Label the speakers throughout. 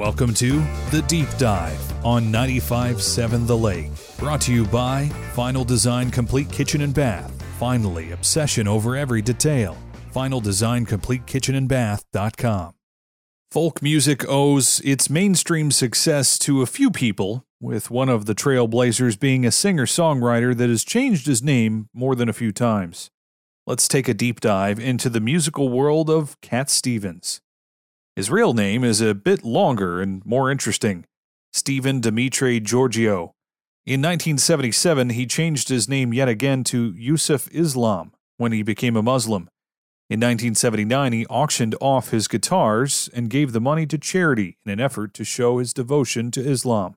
Speaker 1: Welcome to The Deep Dive on 95.7 The Lake. Brought to you by Final Design Complete Kitchen and Bath. Finally, obsession over every detail. Final Design Complete Kitchen and Bath.com. Folk music owes its mainstream success to a few people, with one of the trailblazers being a singer songwriter that has changed his name more than a few times. Let's take a deep dive into the musical world of Cat Stevens. His real name is a bit longer and more interesting Steven Demetre Georgiou. In 1977, he changed his name yet again to Yusuf Islam when he became a Muslim. In 1979, he auctioned off his guitars and gave the money to charity in an effort to show his devotion to Islam.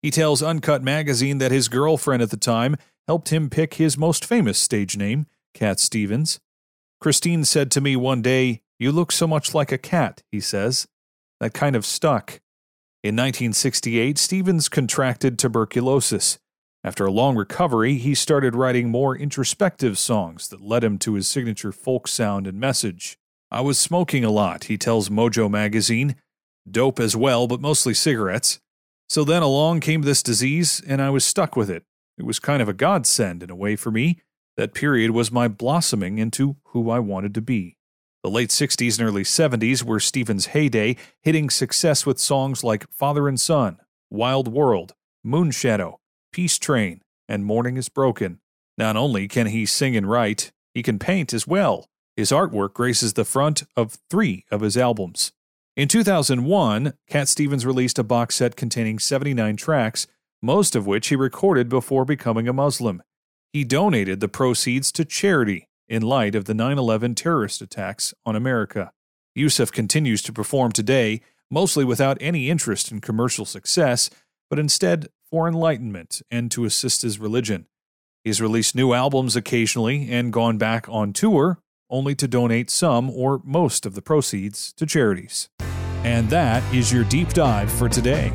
Speaker 1: He tells Uncut Magazine that his girlfriend at the time helped him pick his most famous stage name, Cat Stevens. Christine said to me one day, You look so much like a cat, he says. That kind of stuck. In 1968, Stevens contracted tuberculosis. After a long recovery, he started writing more introspective songs that led him to his signature folk sound and message. I was smoking a lot, he tells Mojo magazine. Dope as well, but mostly cigarettes. So then along came this disease, and I was stuck with it. It was kind of a godsend in a way for me. That period was my blossoming into who I wanted to be. The late 60s and early 70s were Stevens' heyday, hitting success with songs like Father and Son, Wild World, Moonshadow, Peace Train, and Morning is Broken. Not only can he sing and write, he can paint as well. His artwork graces the front of three of his albums. In 2001, Cat Stevens released a box set containing 79 tracks, most of which he recorded before becoming a Muslim. He donated the proceeds to charity in light of the 9 11 terrorist attacks on America. Yusuf continues to perform today, mostly without any interest in commercial success, but instead for enlightenment and to assist his religion. He's released new albums occasionally and gone back on tour, only to donate some or most of the proceeds to charities. And that is your deep dive for today.